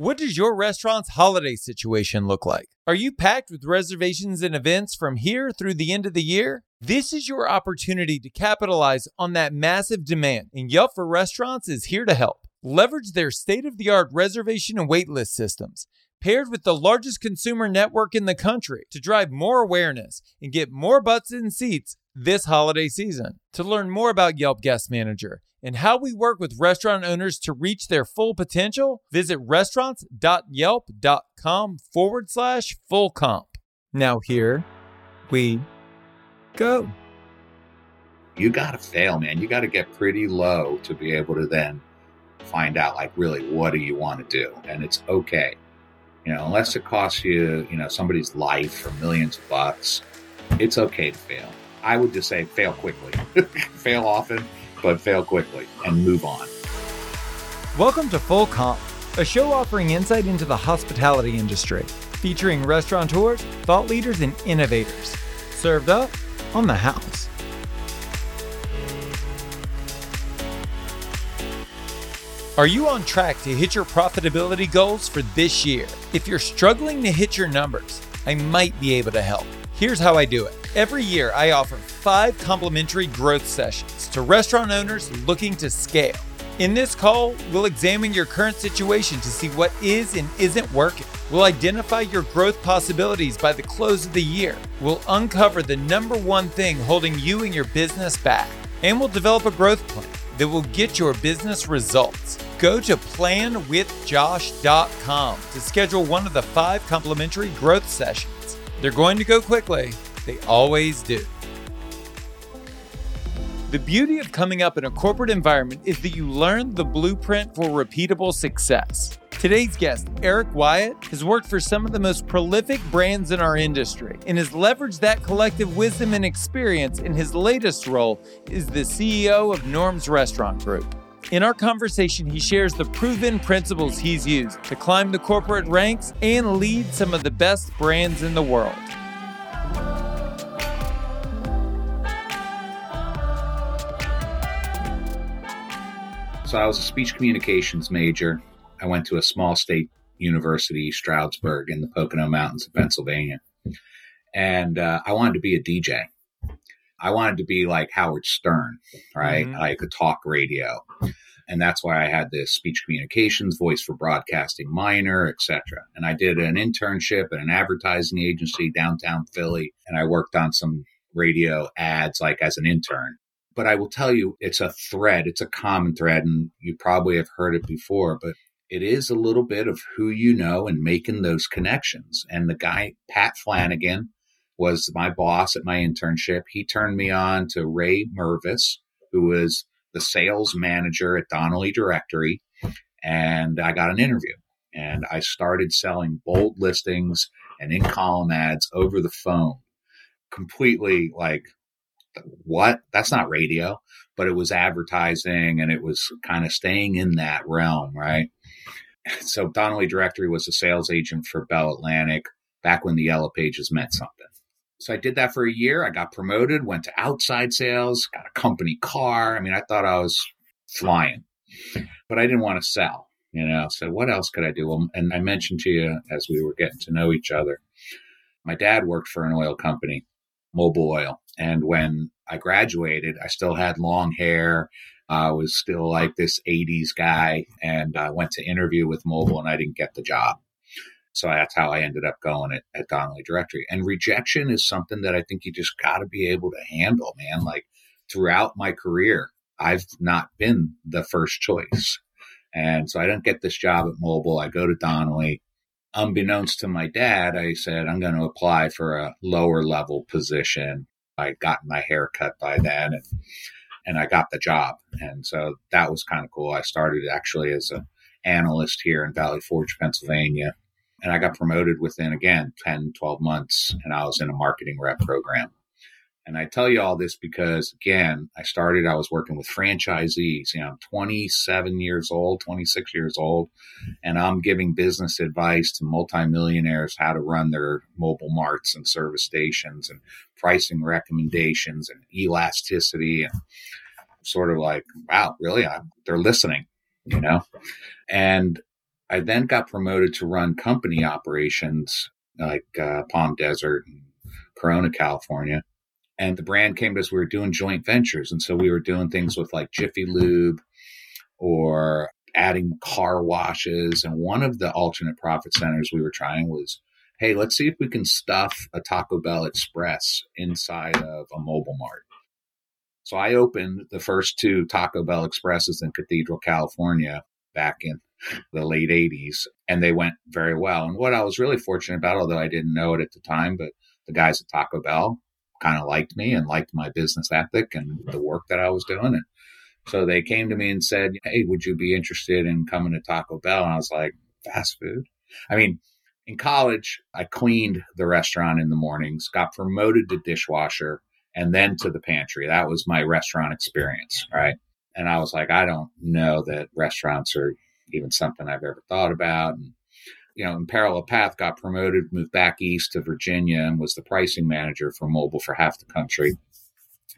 What does your restaurant's holiday situation look like? Are you packed with reservations and events from here through the end of the year? This is your opportunity to capitalize on that massive demand, and Yelp for Restaurants is here to help. Leverage their state of the art reservation and waitlist systems, paired with the largest consumer network in the country, to drive more awareness and get more butts in seats this holiday season. To learn more about Yelp Guest Manager and how we work with restaurant owners to reach their full potential, visit restaurants.yelp.com forward slash full comp. Now, here we go. You got to fail, man. You got to get pretty low to be able to then find out, like, really, what do you want to do? And it's okay. You know, unless it costs you, you know, somebody's life or millions of bucks, it's okay to fail. I would just say fail quickly, fail often, but fail quickly and move on. Welcome to Full Comp, a show offering insight into the hospitality industry, featuring restaurateurs, thought leaders, and innovators. Served up on the house. Are you on track to hit your profitability goals for this year? If you're struggling to hit your numbers, I might be able to help. Here's how I do it. Every year, I offer five complimentary growth sessions to restaurant owners looking to scale. In this call, we'll examine your current situation to see what is and isn't working. We'll identify your growth possibilities by the close of the year. We'll uncover the number one thing holding you and your business back. And we'll develop a growth plan that will get your business results. Go to planwithjosh.com to schedule one of the five complimentary growth sessions. They're going to go quickly, they always do. The beauty of coming up in a corporate environment is that you learn the blueprint for repeatable success. Today's guest, Eric Wyatt, has worked for some of the most prolific brands in our industry and has leveraged that collective wisdom and experience in his latest role as the CEO of Norm's Restaurant Group. In our conversation, he shares the proven principles he's used to climb the corporate ranks and lead some of the best brands in the world. So I was a speech communications major. I went to a small state university, Stroudsburg, in the Pocono Mountains of Pennsylvania. And uh, I wanted to be a DJ. I wanted to be like Howard Stern, right? Mm-hmm. Like a talk radio. And that's why I had this speech communications, voice for broadcasting minor, etc. And I did an internship at an advertising agency downtown Philly, and I worked on some radio ads like as an intern. But I will tell you, it's a thread, it's a common thread, and you probably have heard it before, but it is a little bit of who you know and making those connections. And the guy, Pat Flanagan, was my boss at my internship. He turned me on to Ray Mervis, who was the sales manager at Donnelley Directory. And I got an interview and I started selling bold listings and in column ads over the phone. Completely like what? That's not radio, but it was advertising and it was kind of staying in that realm, right? So Donnelley Directory was a sales agent for Bell Atlantic back when the Yellow Pages meant something. So I did that for a year. I got promoted, went to outside sales, got a company car. I mean, I thought I was flying, but I didn't want to sell, you know. So what else could I do? And I mentioned to you as we were getting to know each other, my dad worked for an oil company, Mobil Oil. And when I graduated, I still had long hair. I was still like this 80s guy. And I went to interview with Mobil and I didn't get the job. So that's how I ended up going at, at Donnelley Directory. And rejection is something that I think you just got to be able to handle, man. Like throughout my career, I've not been the first choice. And so I don't get this job at Mobil. I go to Donnelley unbeknownst to my dad, I said, I'm going to apply for a lower level position. I'd gotten my hair cut by then and, and I got the job. And so that was kind of cool. I started actually as an analyst here in Valley Forge, Pennsylvania. And I got promoted within, again, 10, 12 months, and I was in a marketing rep program. And I tell you all this because, again, I started, I was working with franchisees. You know, I'm 27 years old, 26 years old, and I'm giving business advice to multimillionaires how to run their Mobil marts and service stations and pricing recommendations and elasticity. And sort of like, wow, really? I'm, they're listening, you know? And I then got promoted to run company operations like uh, Palm Desert and Corona, California. And the brand came to us, we were doing joint ventures. And so we were doing things with like Jiffy Lube or adding car washes. And one of the alternate profit centers we were trying was hey, let's see if we can stuff a Taco Bell Express inside of a Mobil mart. So I opened the first two Taco Bell Expresses in Cathedral, California back in the late 80s, and they went very well. And what I was really fortunate about, although I didn't know it at the time, but the guys at Taco Bell kind of liked me and liked my business ethic and the work that I was doing. And so they came to me and said, Hey, would you be interested in coming to Taco Bell? And I was like, Fast food? I mean, in college, I cleaned the restaurant in the mornings, got promoted to dishwasher, and then to the pantry. That was my restaurant experience, right? And I was like, I don't know that restaurants are even something I've ever thought about. And, you know, in parallel path, got promoted, moved back east to Virginia, and was the pricing manager for Mobil for half the country.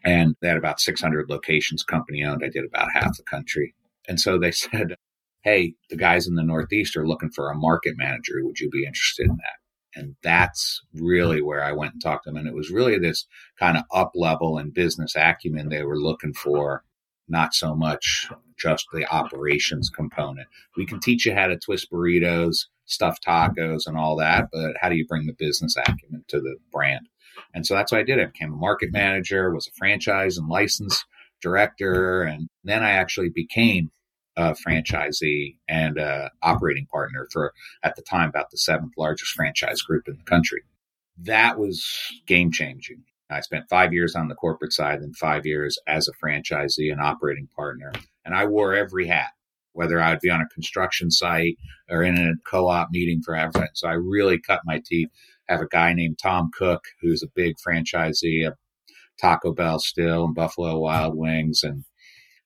And they had about 600 locations company owned. I did about half the country. And so they said, Hey, the guys in the Northeast are looking for a market manager. Would you be interested in that? And that's really where I went and talked to them. And it was really this kind of up level and business acumen they were looking for, not so much just the operations component. We can teach you how to twist burritos, stuff tacos, and all that, but how do you bring the business acumen to the brand? And so that's what I did. I became a market manager, was a franchise and license director, and then I actually became a franchisee and a operating partner for at the time about the seventh largest franchise group in the country. That was game changing. I spent five years on the corporate side and five years as a franchisee and operating partner. And I wore every hat, whether I'd be on a construction site or in a co op meeting for advertising. So I really cut my teeth. I have a guy named Tom Cook, who's a big franchisee of Taco Bell still and Buffalo Wild Wings. And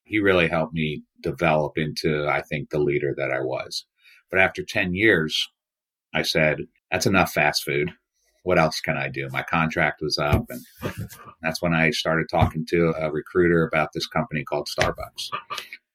he really helped me develop into, I think, the leader that I was. But after 10 years, I said, that's enough fast food. What else can I do? My contract was up. And that's when I started talking to a recruiter about this company called Starbucks.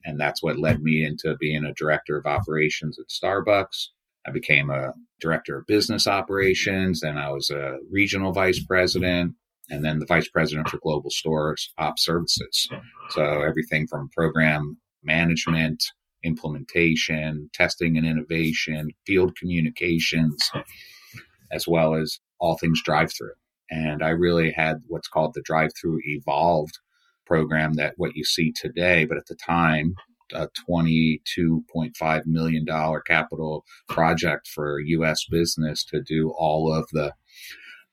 And that's what led me into being a director of operations at Starbucks. I became a director of business operations, and I was a regional vice president and then the vice president for global stores op services. So everything from program management, implementation, testing and innovation, field communications, as well as all things drive through. And I really had what's called the drive through evolved program that what you see today, but at the time, a $22.5 million capital project for US business to do all of the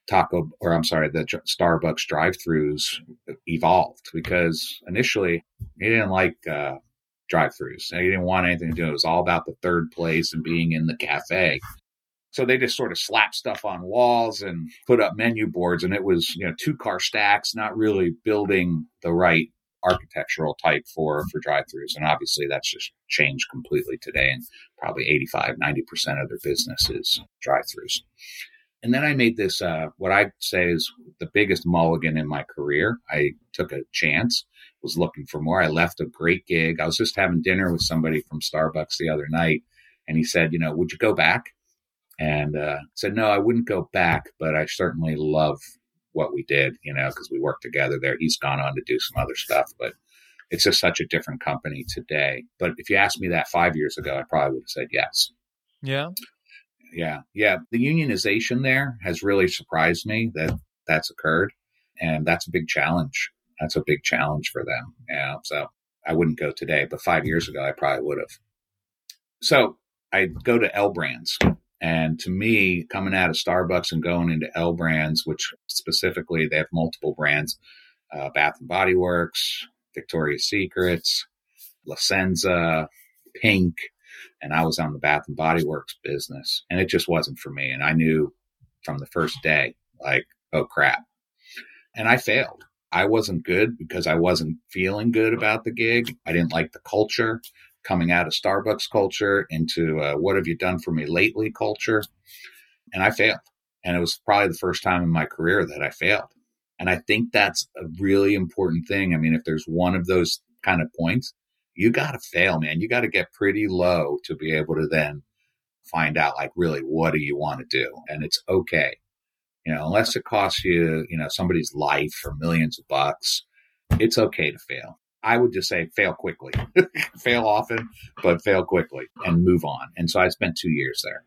taco or I'm sorry, the Starbucks drive-throughs evolved because initially he didn't like uh, drive-throughs. He didn't want anything to do. It was all about the third place and being in the cafe. So they just sort of slapped stuff on walls and put up menu boards, and it was you know two car stacks, not really building the right architectural type for for drive-throughs. And obviously that's just changed completely today, and probably 85, 90 percent of their business is drive-throughs. And then I made this, uh, what I say is the biggest mulligan in my career. I took a chance, was looking for more. I left a great gig. I was just having dinner with somebody from Starbucks the other night, and he said, You know, would you go back? And uh, said, No, I wouldn't go back, but I certainly love what we did, you know, because we worked together there. He's gone on to do some other stuff, but it's just such a different company today. But if you asked me that five years ago, I probably would have said yes. Yeah yeah, yeah. The unionization there has really surprised me that that's occurred, and that's a big challenge. That's a big challenge for them. Yeah, so I wouldn't go today, but five years ago I probably would have. So I go to L Brands, and to me, coming out of Starbucks and going into L Brands, which specifically they have multiple brands, uh, Bath and Body Works, Victoria's Secrets, La Pink, and I was on the Bath and Body Works business, and it just wasn't for me. And I knew from the first day, like, oh crap. And I failed. I wasn't good because I wasn't feeling good about the gig. I didn't like the culture coming out of Starbucks culture into uh, what have you done for me lately culture. And I failed. And it was probably the first time in my career that I failed. And I think that's a really important thing. I mean, if there's one of those kind of points, you got to fail, man. You got to get pretty low to be able to then find out like really what do you want to do and it's okay you know unless it costs you you know somebody's life for millions of bucks it's okay to fail i would just say fail quickly fail often but fail quickly and move on and so i spent two years there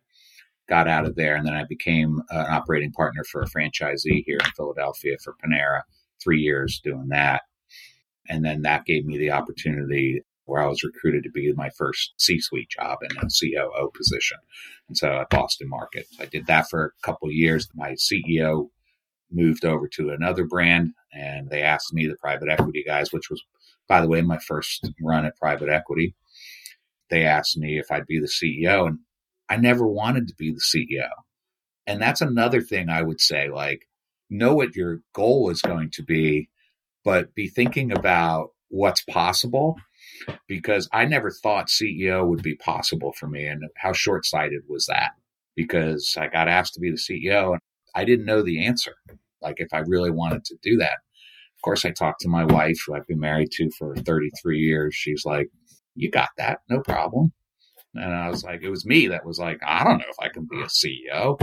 got out of there and then i became uh, an operating partner for a franchisee here in philadelphia for panera three years doing that and then that gave me the opportunity where I was recruited to be my first C suite job in a COO position. And so at Boston Market, I did that for a couple years. My CEO moved over to another brand and they asked me, the private equity guys, which was, by the way, my first run at private equity. They asked me if I'd be the CEO, and I never wanted to be the CEO. And that's another thing I would say like, know what your goal is going to be, but be thinking about what's possible because I never thought CEO would be possible for me. And how short sighted was that? Because I got asked to be the CEO and I didn't know the answer. Like if I really wanted to do that. Of course, I talked to my wife, who I've been married to for 33 years. She's like, You got that? No problem. And I was like, It was me that was like, I don't know if I can be a CEO.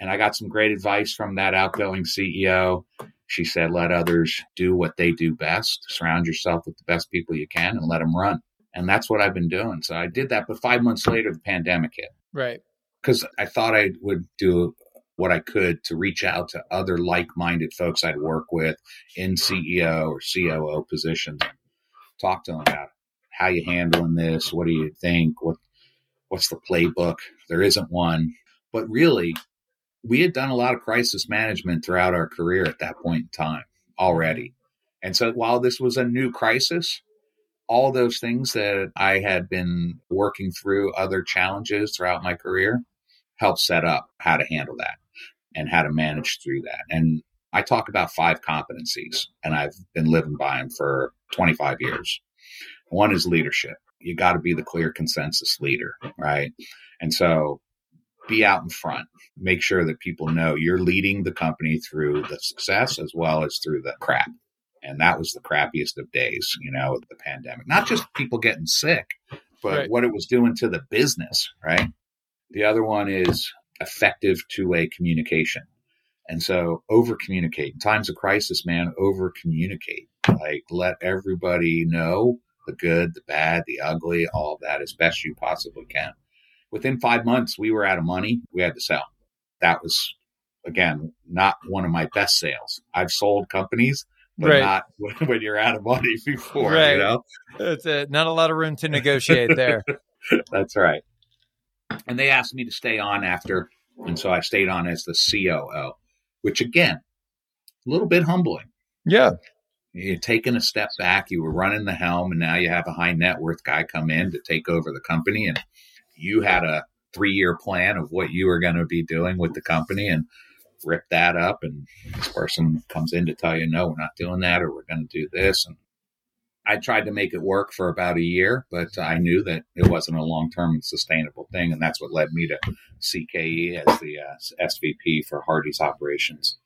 And I got some great advice from that outgoing CEO. She said, let others do what they do best. Surround yourself with the best people you can and let them run. And that's what I've been doing. So I did that. But five months later, the pandemic hit. Right. Because I thought I would do what I could to reach out to other like minded folks I'd work with in CEO or COO positions. Talk to them about how you handling this. What do you think? What What's the playbook? There isn't one. But really, we had done a lot of crisis management throughout our career at that point in time already. And so while this was a new crisis, all those things that I had been working through, other challenges throughout my career, helped set up how to handle that and how to manage through that. And I talk about five competencies, and I've been living by them for 25 years. One is leadership. You got to be the clear consensus leader, right? And so be out in front. Make sure that people know you're leading the company through the success as well as through the crap. And that was the crappiest of days, you know, with the pandemic. Not just people getting sick, but right. what it was doing to the business, right? The other one is effective two way communication. And so over communicate. In times of crisis, man, over communicate. Like let everybody know the good, the bad, the ugly, all of that as best you possibly can within five months, we were out of money. We had to sell. That was, again, not one of my best sales. I've sold companies, but right. not when, you're out of money before. Right. You know, it's a, not a lot of room to negotiate there. That's right. And they asked me to stay on after, and so I stayed on as the COO, which again, a little bit humbling. Yeah. You're taking a step back. You were running the helm, and now you have a high net worth guy come in to take over the company, and you had a three year plan of what you were going to be doing with the company and rip that up. And this person comes in to tell you, no, we're not doing that, or we're going to do this. And I tried to make it work for about a year, but I knew that it wasn't a long term sustainable thing. And that's what led me to CKE as the uh, SVP for Hardee's operations.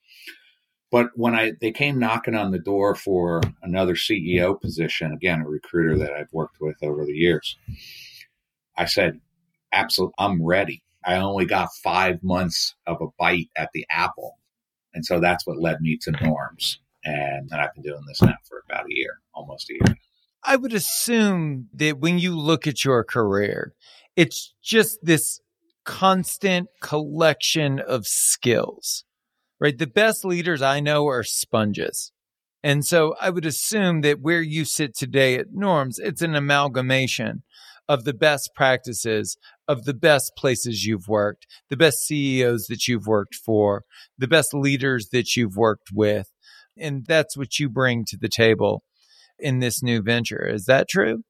But when I they came knocking on the door for another CEO position, again, a recruiter that I've worked with over the years, I said, absolutely, I'm ready. I only got five months of a bite at the apple. And so that's what led me to norms. And, I've been doing this now for about a year, almost a year. I would assume that when you look at your career, it's just this constant collection of skills, right? The best leaders I know are sponges. And so I would assume that where you sit today at Norms, it's an amalgamation of the best practices of the best places you've worked, the best CEOs that you've worked for, the best leaders that you've worked with. And that's what you bring to the table in this new venture. Is that true?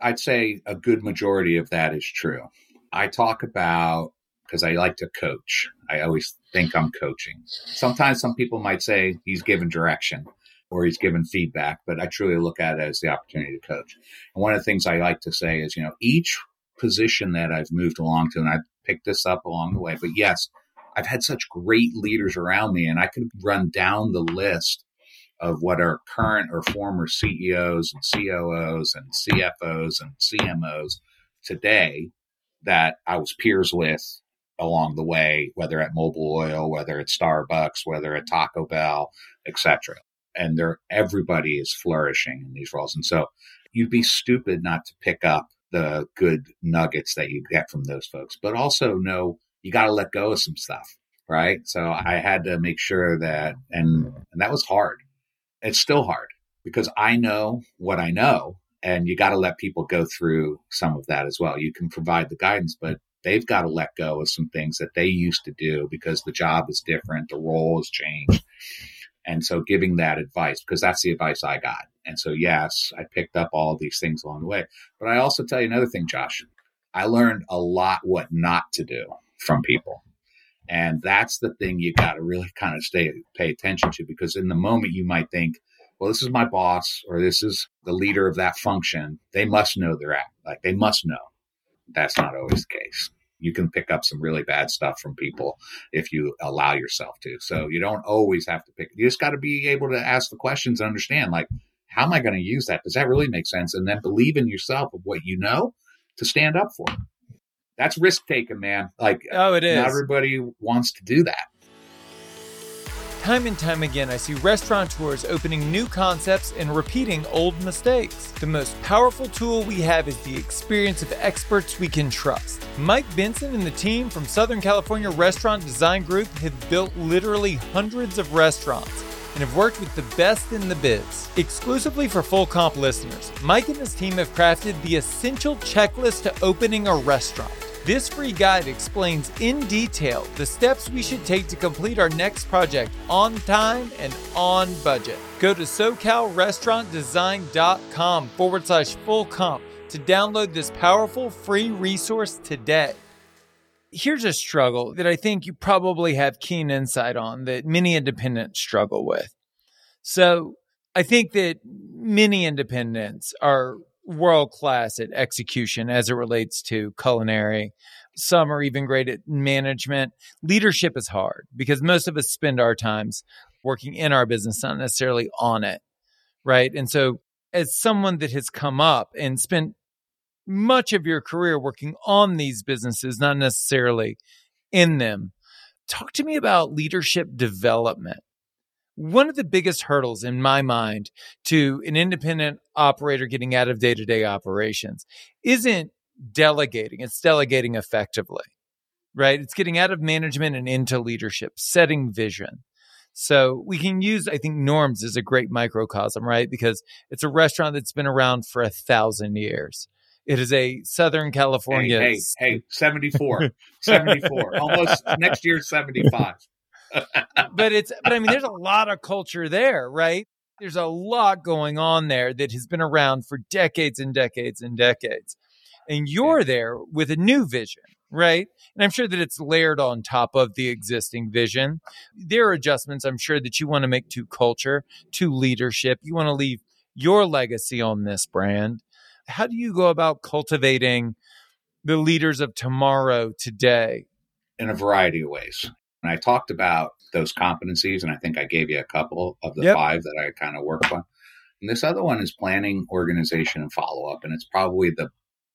I'd say a good majority of that is true. I talk about because I like to coach. I always think I'm coaching. Sometimes some people might say he's given direction or he's given feedback, but I truly look at it as the opportunity to coach. And one of the things I like to say is, you know, each position that I've moved along to, and I've picked this up along the way. But yes, I've had such great leaders around me, and I could run down the list of what our current or former CEOs and COOs and CFOs and CMOs today that I was peers with along the way, whether at Mobil Oil, whether at Starbucks, whether at Taco Bell, etc. And they're everybody is flourishing in these roles. And so you'd be stupid not to pick up the good nuggets that you get from those folks, but also know you got to let go of some stuff, right? So I had to make sure that, and, and that was hard. It's still hard because I know what I know, and you got to let people go through some of that as well. You can provide the guidance, but they've got to let go of some things that they used to do because the job is different, the role has changed. And so giving that advice, because that's the advice I got. And so, yes, I picked up all these things along the way. But I also tell you another thing, Josh. I learned a lot what not to do from people. And that's the thing you got to really kind of stay, pay attention to because in the moment you might think, well, this is my boss or this is the leader of that function. They must know their act. Like they must know. That's not always the case you can pick up some really bad stuff from people if you allow yourself to. So you don't always have to pick. You just got to be able to ask the questions and understand, like, how am I going to use that? Does that really make sense? And then believe in yourself of what you know to stand up for. That's risk taking, man. Like, oh, it is. Not everybody wants to do that. Time and time again, I see restaurateurs opening new concepts and repeating old mistakes. The most powerful tool we have is the experience of experts we can trust. Mike Benson and the team from Southern California Restaurant Design Group have built literally hundreds of restaurants and have worked with the best in the biz. Exclusively for Full Comp listeners, Mike and his team have crafted the essential checklist to opening a restaurant. This free guide explains in detail the steps we should take to complete our next project on time and on budget. Go to SoCalRestaurantDesign.com forward slash full comp to download this powerful free resource today. Here's a struggle that I think you probably have keen insight on that many independents struggle with. So I think that many independents are world class at execution as it relates to culinary. Some are even great at management. Leadership is hard because most of us spend our times working in our business, not necessarily on it. Right. And so, as someone that has come up and spent much of your career working on these businesses, not necessarily in them, talk to me about leadership development one of the biggest hurdles in my mind to an independent operator getting out of day to day operations isn't delegating, it's delegating effectively, right? It's getting out of management and into leadership, setting vision. So we can use, I think, Norms is a great microcosm, right? Because it's a restaurant that's been around for a thousand years. It is a Southern California. Hey, hey, hey 74, 74, almost next year, 75 but it's but I mean there's a lot of culture there, right? There's a lot going on there that has been around for decades and decades and decades. And you're there with a new vision, right? And I'm sure that it's layered on top of the existing vision. There are adjustments I'm sure that you want to make to culture, to leadership. You want to leave your legacy on this brand. How do you go about cultivating the leaders of tomorrow today? In a variety of ways. And I talked about those competencies, and I think I gave you a couple of the yep. five that I kind of worked on. And this other one is planning, organization, and follow up. And it's probably the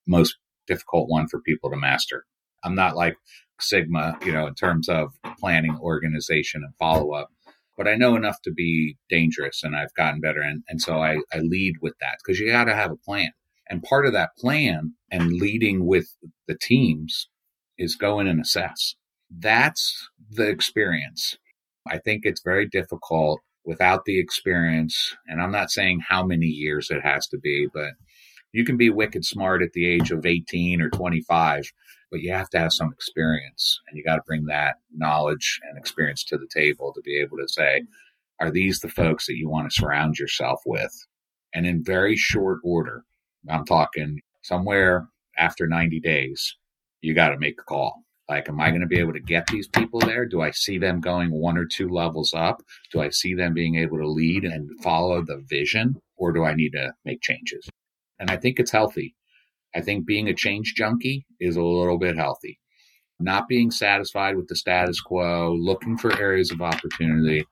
most difficult one for people to master. I'm not like Sigma, you know, in terms of planning, organization, and follow up, but I know enough to be dangerous and I've gotten better. And, and so I, I lead with that because you got to have a plan. And part of that plan and leading with the teams is go in and assess. That's the experience. I think it's very difficult without the experience. And I'm not saying how many years it has to be, but you can be wicked smart at the age of 18 or 25, but you have to have some experience and you got to bring that knowledge and experience to the table to be able to say, are these the folks that you want to surround yourself with? And in very short order, I'm talking somewhere after 90 days, you got to make a call. Like, am I going to be able to get these people there? Do I see them going one or two levels up? Do I see them being able to lead and follow the vision? Or do I need to make changes? And I think it's healthy. I think being a change junkie is a little bit healthy. Not being satisfied with the status quo, looking for areas of opportunity,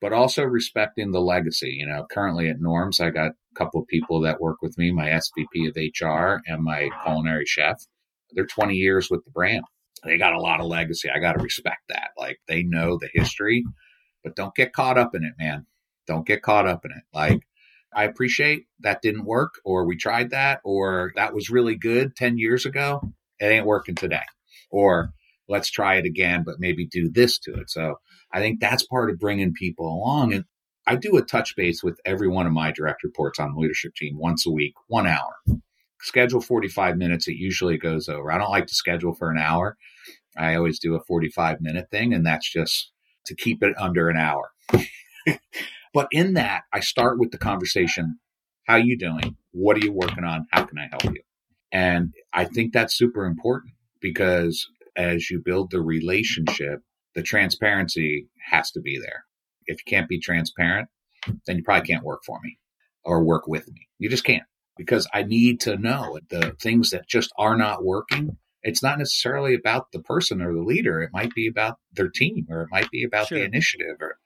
but also respecting the legacy. You know, currently at Norms, I got a couple of people that work with me, my SVP of HR and my culinary chef They're 20 years with the brand. They got a lot of legacy. I got to respect that. Like they know the history, but don't get caught up in it, man. Don't get caught up in it. Like I appreciate that didn't work, or we tried that, or that was really good 10 years ago. It ain't working today. Or let's try it again, but maybe do this to it. So I think that's part of bringing people along. And I do a touch base with every one of my direct reports on the leadership team once a week, one hour. Schedule 45 minutes. It usually goes over. I don't like to schedule for an hour. I always do a 45 minute thing, and that's just to keep it under an hour. but in that, I start with the conversation How you doing? What are you working on? How can I help you? And I think that's super important because as you build the relationship, the transparency has to be there. If you can't be transparent, then you probably can't work for me or work with me. You just can't because I need to know the things that just are not working. It's not necessarily about the person or the leader. It might be about their team or it might be about sure. the initiative or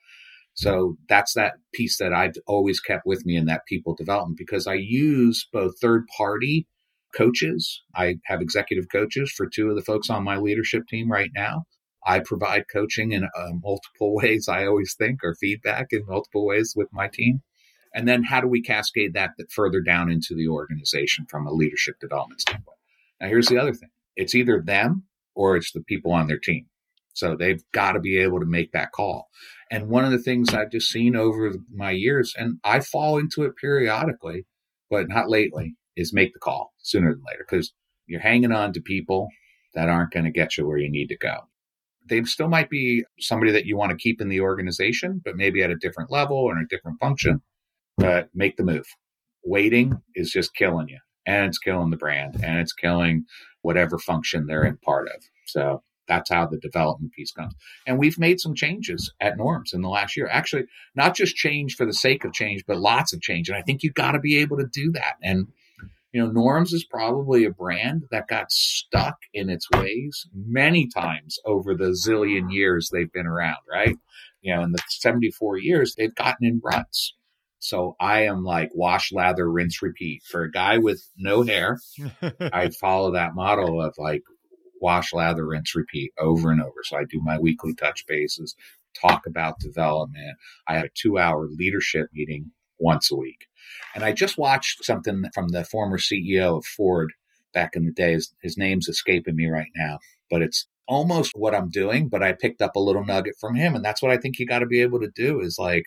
so that's that piece that I've always kept with me in that people development because I use both third party coaches. I have executive coaches for two of the folks on my leadership team right now. I provide coaching in uh, multiple ways, I always think, or feedback in multiple ways with my team. And then how do we cascade that further down into the organization from a leadership development standpoint? Now, here's the other thing it's either them or it's the people on their team. So they've got to be able to make that call. And one of the things I've just seen over my years, and I fall into it periodically, but not lately, is make the call sooner than later because you're hanging on to people that aren't going to get you where you need to go. They still might be somebody that you want to keep in the organization, but maybe at a different level or in a different function. Hmm. But make the move. Waiting is just killing you, and it's killing the brand, and it's killing whatever function they're in part of. So that's how the development piece comes. And we've made some changes at Norms in the last year. Actually, not just change for the sake of change, but lots of change. And I think you've got to be able to do that. And you know, Norms is probably a brand that got stuck in its ways many times over the zillion years they've been around, right? You know, in the 74 years, they've gotten in ruts. So I am like wash, lather, rinse, repeat. For a guy with no hair, I follow that model of like wash, lather, rinse, repeat over and over. So I do my weekly touch bases, talk about development. I had a two hour leadership meeting once a week. And I just watched something from the former CEO of Ford back in the day. His, his name's escaping me right now, but it's almost what I'm doing, but I picked up a little nugget from him. And that's what I think you got to be able to do is like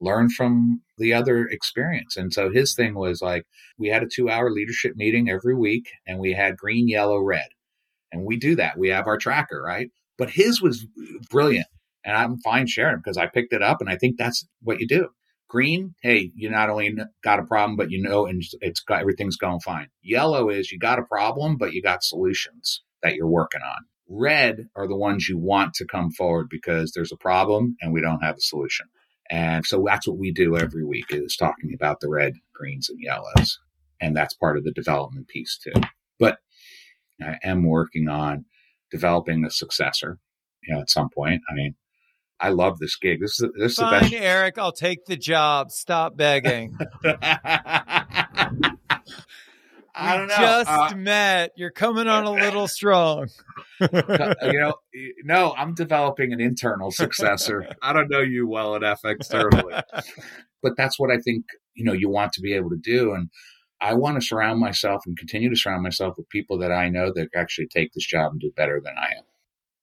learn from the other experience. And so his thing was like, we had a two hour leadership meeting every week and we had green, yellow, red. And we do that. We have our tracker, right? But his was brilliant. And I'm fine sharing because I picked it up and I think that's what you do. Green, hey, you not only got a problem, but you know, and it's got everything's going fine. Yellow is you got a problem, but you got solutions that you're working on. Red are the ones you want to come forward because there's a problem and we don't have a solution. And so that's what we do every week is talking about the red, greens, and yellows. And that's part of the development piece too. But I am working on developing a successor, you know, at some point. I mean, I love this gig. This is this Fine, is the best. Eric, I'll take the job. Stop begging. I don't know. Just uh, met. You're coming on a little strong. you know, no, I'm developing an internal successor. I don't know you well enough externally, but that's what I think you know you want to be able to do, and I want to surround myself and continue to surround myself with people that I know that actually take this job and do better than I am,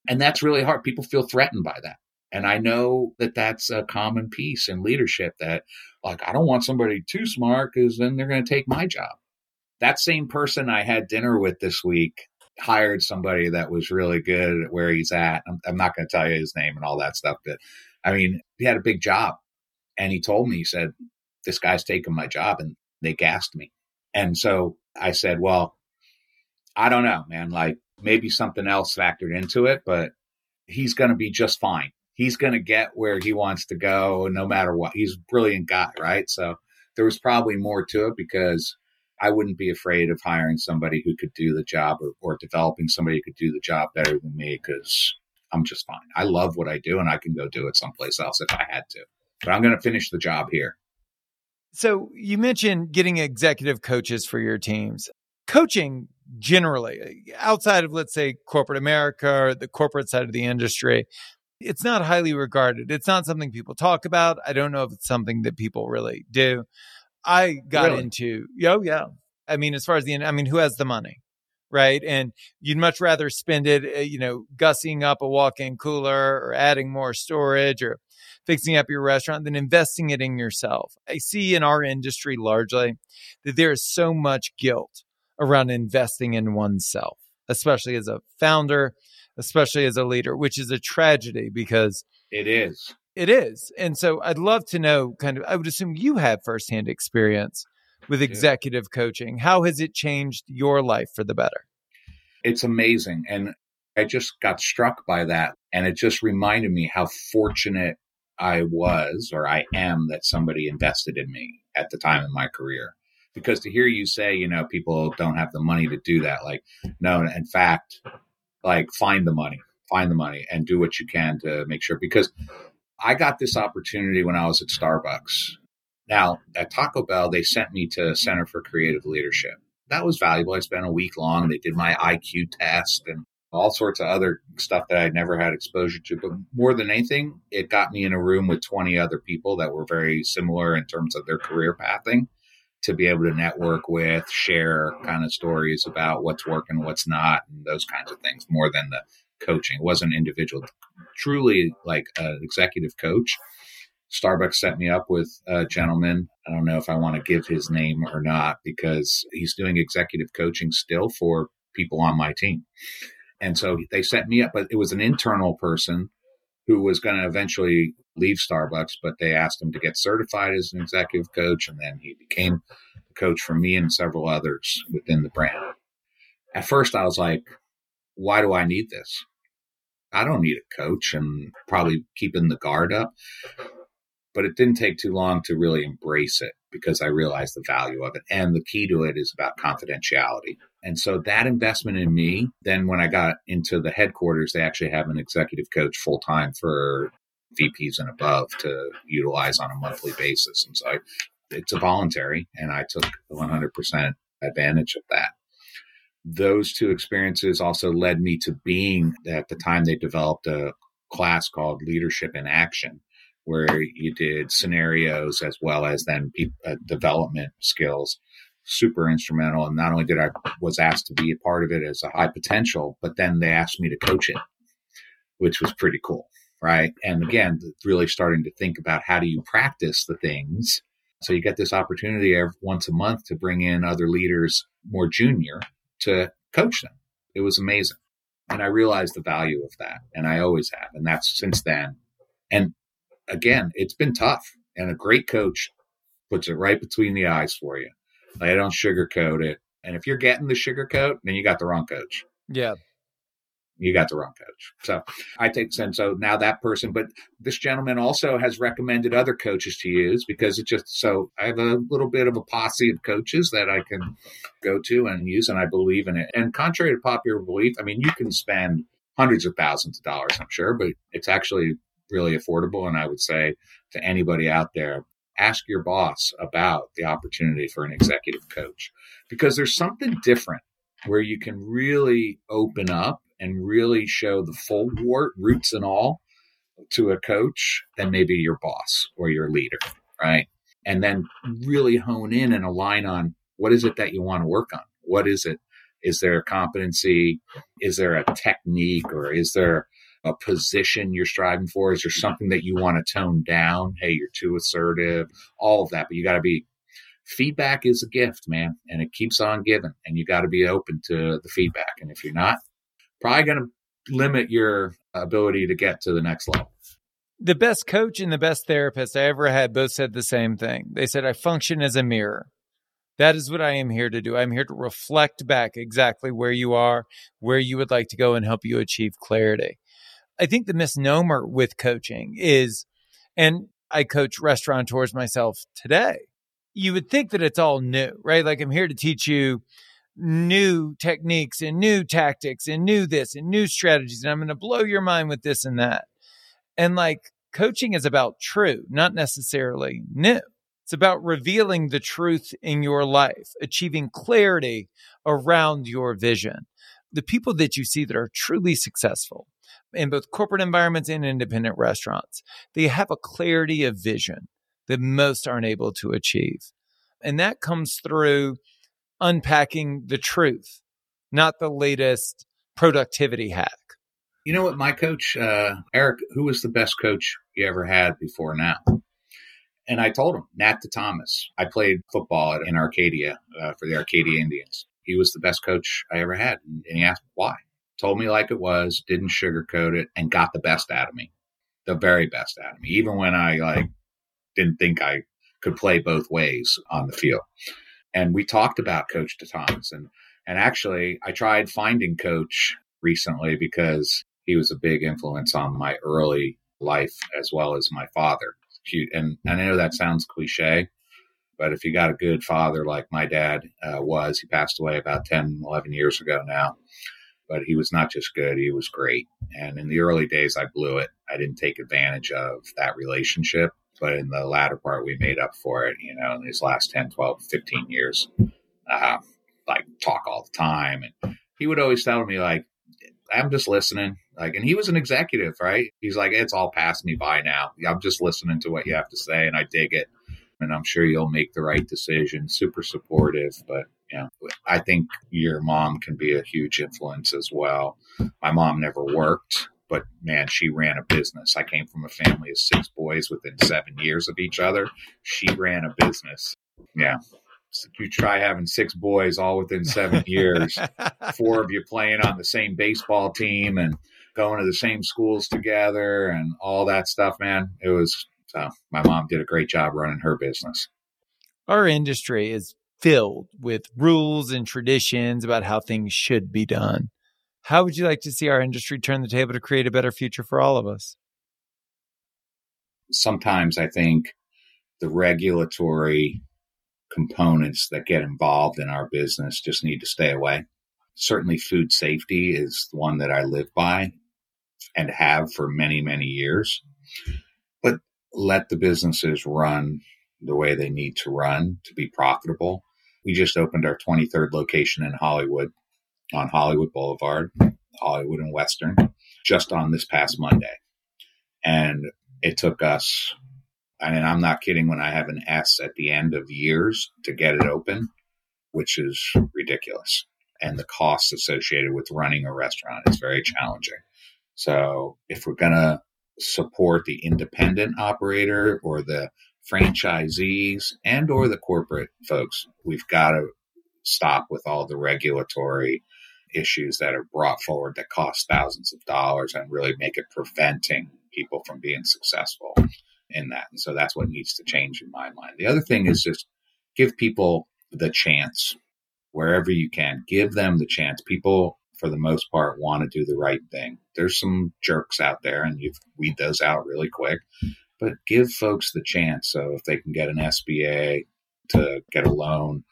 and that's really hard. People feel threatened by that. And I know that that's a common piece in leadership that, like, I don't want somebody too smart because then they're going to take my job. That same person I had dinner with this week hired somebody that was really good at where he's at. I'm, I'm not going to tell you his name and all that stuff, but I mean, he had a big job. And he told me, he said, This guy's taking my job. And they gassed me. And so I said, Well, I don't know, man. Like maybe something else factored into it, but he's going to be just fine he's going to get where he wants to go no matter what. He's a brilliant guy, right? So there was probably more to it because I wouldn't be afraid of hiring somebody who could do the job or, or developing somebody who could do the job better than me because I'm just fine. I love what I do and I can go do it someplace else if I had to. But I'm going to finish the job here. So you mentioned getting executive coaches for your teams. Coaching generally outside of, let's say, corporate America or the corporate side of the industry, it's not highly regarded. It's not something people talk about. I don't know if it's something that people really do. I got Really? into, oh, yeah. I mean, as far as the, I mean, who has the money? Right. And you'd much rather spend it, uh, you know, gussying up a walk in cooler or adding more storage or fixing up your restaurant than investing it in yourself. I see in our industry largely that there is so much guilt around investing in oneself, especially as a founder, especially as a leader, which is a tragedy because It is. It is. And so I'd love to know kind of, I would assume you have firsthand experience with executive coaching. How has it changed your life for the better? It's amazing. And I just got struck by that. And it just reminded me how fortunate I was or I am that somebody invested in me at the time in my career. Because to hear you say, you know, people don't have the money to do that, like, no, in fact, like, find the money, find the money and do what you can to make sure. Because I got this opportunity when I was at Starbucks. Now, at Taco Bell, they sent me to Center for Creative Leadership. That was valuable. I spent a week long. They did my IQ test and all sorts of other stuff that I'd never had exposure to. But more than anything, it got me in a room with 20 other people that were very similar in terms of their career pathing to be able to network with, share kind of stories about what's working, what's not, and those kinds of things more than the coaching. It wasn't individual, truly like an executive coach. Starbucks set me up with a gentleman. I don't know if I want to give his name or not because he's doing executive coaching still for people on my team. And so they set me up, but it was an internal person who was going to eventually leave Starbucks, but they asked him to get certified as an executive coach. And then he became the coach for me and several others within the brand. At first, I was like, why do I need this? I don't need a coach and probably keeping the guard up. But it didn't take too long to really embrace it because I realized the value of it. And the key to it is about confidentiality. And so that investment in me, then when I got into the headquarters, they actually have an executive coach full time for VPs and above to utilize on a monthly basis. And so it's a voluntary, and I took 100% advantage of that. Those two experiences also led me to being, at the time, they developed a class called Leadership in Action, where you did scenarios as well as then pe- uh, development skills. Super instrumental and not only did i was asked to be a part of it as a high potential but then they asked me to coach it which was pretty cool right? And again really starting to think about how do you practice the things. So you get this opportunity every, once a month to bring in other leaders more junior to coach them it was amazing and i realized the value of that and i always have and that's since then and again, it's been tough. And a great coach puts it right between the eyes for you. I don't sugarcoat it. And if you're getting the sugarcoat, then you got the wrong coach. Yeah. You got the wrong coach. So I take sense. So now that person, but this gentleman also has recommended other coaches to use because it just so I have a little bit of a posse of coaches that I can go to and use, and I believe in it. And contrary to popular belief, I mean, you can spend hundreds of thousands of dollars, I'm sure, but it's actually really affordable. And I would say to anybody out there, ask your boss about the opportunity for an executive coach because there's something different where you can really open up and really show the full wart, roots and all to a coach than maybe your boss or your leader, right? And then really hone in and align on what is it that you want to work on? What is it? Is there a competency? Is there a technique or is there a position you're striving for? Is there something that you want to tone down? Hey, you're too assertive, all of that. But you got to be, feedback is a gift, man, and it keeps on giving. And you got to be open to the feedback. And if you're not, probably going to limit your ability to get to the next level. The best coach and the best therapist I ever had both said the same thing. They said, I function as a mirror. That is what I am here to do. I'm here to reflect back exactly where you are, where you would like to go, and help you achieve clarity. I think the misnomer with coaching is, and I coach restaurateurs myself today. You would think that it's all new, right? Like I'm here to teach you new techniques and new tactics and new this and new strategies. And I'm going to blow your mind with this and that. And like coaching is about true, not necessarily new. It's about revealing the truth in your life, achieving clarity around your vision. The people that you see that are truly successful in both corporate environments and independent restaurants, they have a clarity of vision that most aren't able to achieve. And that comes through unpacking the truth, not the latest productivity hack. You know what, my coach, uh, Eric, who was the best coach you ever had before now? And I told him, Nat Thomas. I played football in Arcadia uh, for the Arcadia Indians. He was the best coach I ever had. And he asked why. Told me like it was, didn't sugarcoat it, and got the best out of me. The very best out of me. Even when I like didn't think I could play both ways on the field. And we talked about Coach Thomas and and actually I tried finding Coach recently because he was a big influence on my early life as well as my father cute. And I know that sounds cliche, but if you got a good father like my dad uh, was, he passed away about 10, 11 years ago now. But he was not just good, he was great. And in the early days, I blew it. I didn't take advantage of that relationship. But in the latter part, we made up for it, you know, in these last 10, 12, 15 years. Uh, like talk all the time. And he would always tell me, like, I'm just listening. Like, and he was an executive, right? He's like, it's all passed me by now. I'm just listening to what you have to say, and I dig it. And I'm sure you'll make the right decision. Super supportive, but yeah, I think your mom can be a huge influence as well. My mom never worked, but man, she ran a business. I came from a family of six boys within seven years of each other. She ran a business. Yeah, you try having six boys all within seven years, four of you playing on the same baseball team and going to the same schools together and all that stuff, man. It was so my mom did a great job running her business. Our industry is filled with rules and traditions about how things should be done. How would you like to see our industry turn the table to create a better future for all of us? Sometimes I think the regulatory components that get involved in our business just need to stay away. Certainly, food safety is one that I live by and have for many, many years. But let the businesses run the way they need to run to be profitable. We just opened our 23rd location in Hollywood on Hollywood Boulevard, Hollywood and Western, just on this past Monday. And it took us I mean, I'm not kidding when I have an S at the end of years to get it open, which is ridiculous. And the costs associated with running a restaurant is very challenging. So if we're going to support the independent operator or the franchisees and or the corporate folks, we've got to stop with all the regulatory issues that are brought forward that cost thousands of dollars and really make it preventing people from being successful in that. And so that's what needs to change in my mind. The other thing is just give people the chance wherever you can. Give them the chance. People, for the most part, want to do the right thing. There's some jerks out there, and you weed those out really quick. But give folks the chance. So if they can get an SBA to get a loan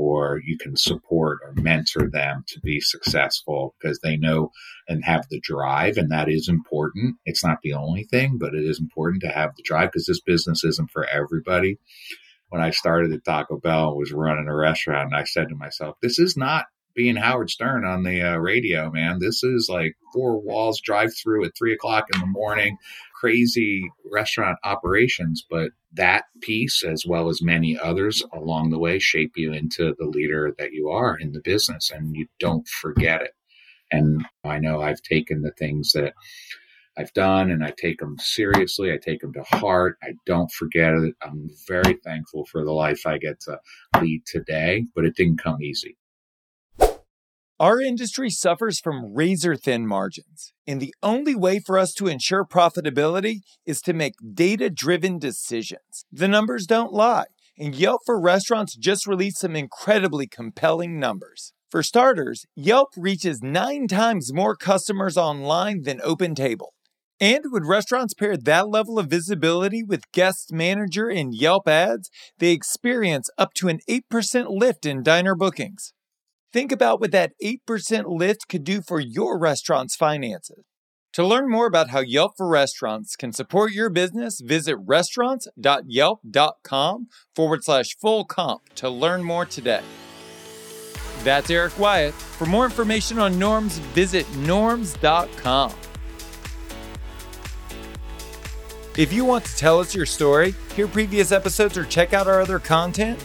or you can support or mentor them to be successful because they know and have the drive and that is important. It's not the only thing but it is important to have the drive because this business isn't for everybody. When i started at Taco Bell was running a restaurant and i said to myself this is not being Howard Stern on the uh, radio, man. This is like four walls, drive through at three o'clock in the morning, crazy restaurant operations. But that piece, as well as many others along the way, shape you into the leader that you are in the business, and you don't forget it. And I know I've taken the things that I've done and I take them seriously. I take them to heart. I don't forget it. I'm very thankful for the life I get to lead today, but it didn't come easy. Our industry suffers from razor thin margins, and the only way for us to ensure profitability is to make data driven decisions. The numbers don't lie, and Yelp for Restaurants just released some incredibly compelling numbers. For starters, Yelp reaches nine times more customers online than OpenTable. And when restaurants pair that level of visibility with Guest Manager and Yelp ads, they experience up to an 8% lift in diner bookings. Think about what that 8% lift could do for your restaurant's finances. To learn more about how Yelp for Restaurants can support your business, visit restaurants.yelp.com forward slash full comp to learn more today. That's Eric Wyatt. For more information on Norms, visit norms.com. If you want to tell us your story, hear previous episodes, or check out our other content,